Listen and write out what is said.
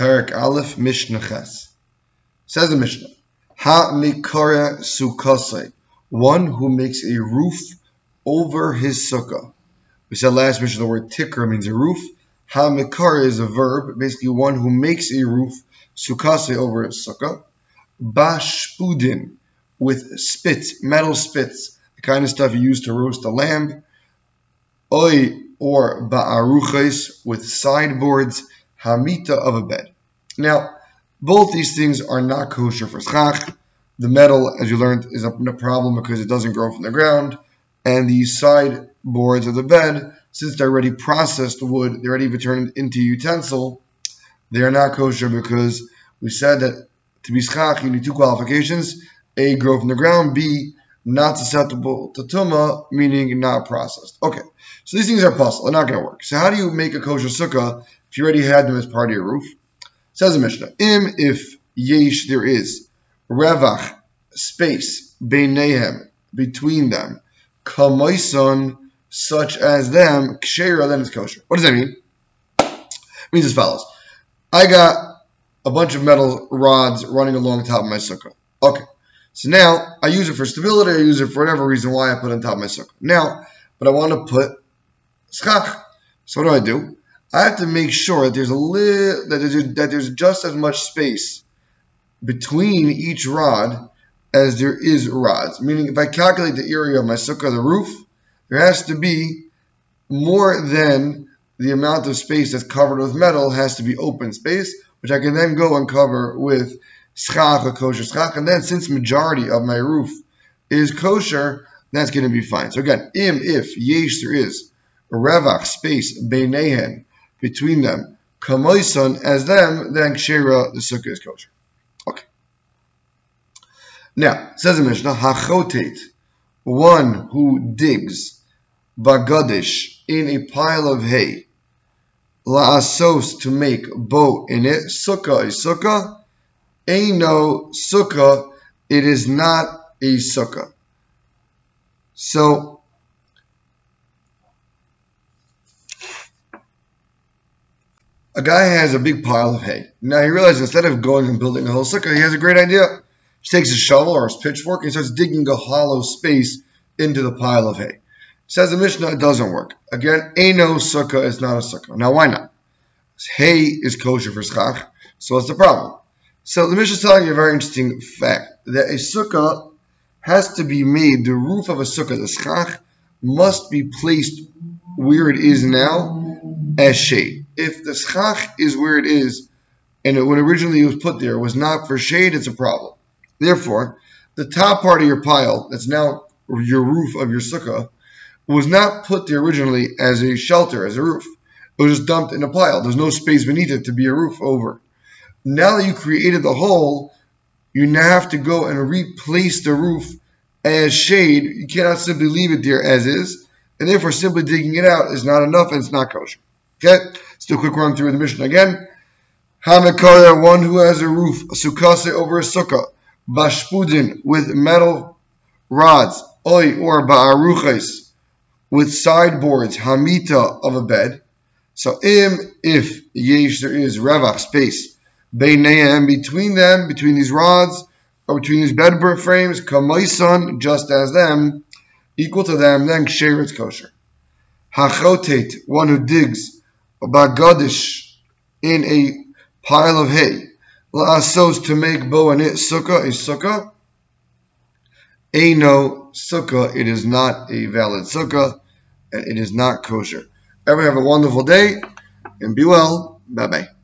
Parak Aleph Mishnah Ches. Says the Mishnah, Ha mikara sukasei, one who makes a roof over his sukkah. We said last Mishnah the word tikra means a roof. Ha mikara is a verb, basically one who makes a roof, sukasei over his sukkah. Bashpudin, with spits, metal spits, the kind of stuff you use to roast a lamb. Oi, or ba'aruches, with sideboards hamita of a bed. Now, both these things are not kosher for schach. The metal, as you learned, is a problem because it doesn't grow from the ground. And the side boards of the bed, since they're already processed wood, they're already turned into utensil, they are not kosher because we said that to be schach, you need two qualifications. A, grow from the ground. B, not susceptible to tuma, meaning not processed. Okay, so these things are possible. They're not going to work. So how do you make a kosher sukkah if you already had them as part of your roof? Says the Mishnah, im if yesh there is revach space beinehem between them kamoison such as them kshera then it's kosher. What does that mean? It means as follows: I got a bunch of metal rods running along the top of my sukkah. Okay, so now I use it for stability. I use it for whatever reason why I put on top of my sukkah. Now, but I want to put schach. So what do I do? I have to make sure that there's a li- that there's, that there's just as much space between each rod as there is rods. Meaning, if I calculate the area of my sukkah, the roof, there has to be more than the amount of space that's covered with metal has to be open space, which I can then go and cover with schach or kosher schach. And then, since majority of my roof is kosher, that's going to be fine. So again, im if yesh there is revach space beinehen between them, kamoison as them, then kshera the sukkah is kosher. Okay. Now says the Mishnah, hachotet, one who digs bagadish in a pile of hay, la'asos to make bow in it, sukkah is sukkah, no sukkah, it is not a sukkah. So a guy has a big pile of hay. Now he realizes instead of going and building a whole sukkah, he has a great idea. He takes his shovel or his pitchfork and starts digging a hollow space into the pile of hay. Says the Mishnah, it doesn't work. Again, no sukkah is not a sukkah. Now, why not? Hay is kosher for schach, so what's the problem? So the Mishnah is telling you a very interesting fact that a sukkah has to be made. The roof of a sukkah, the schach, must be placed where it is now as shade. If the schach is where it is, and it, when originally it was put there it was not for shade, it's a problem. Therefore, the top part of your pile, that's now your roof of your sukkah, was not put there originally as a shelter, as a roof. It was just dumped in a pile. There's no space beneath it to be a roof over. Now that you created the hole, you now have to go and replace the roof as shade. You cannot simply leave it there as is, and therefore simply digging it out is not enough and it's not kosher. Okay, a quick run through the Mishnah again. Hamakara, one who has a roof, a sukkase over a sukkah, bashpudin with metal rods, oi or ba'aruches with sideboards, hamita of a bed. So im, if yesh there is revach space, beinehem between them, between these rods, or between these bed frames, kamaisan, just as them, equal to them, then ksher kosher. Hachotet, one who digs, bagadish, in a pile of hay, la'asos to make bow and it, sukkah, a sukkah, no sukkah, it is not a valid sukkah, and it is not kosher. Everyone have a wonderful day, and be well. Bye bye.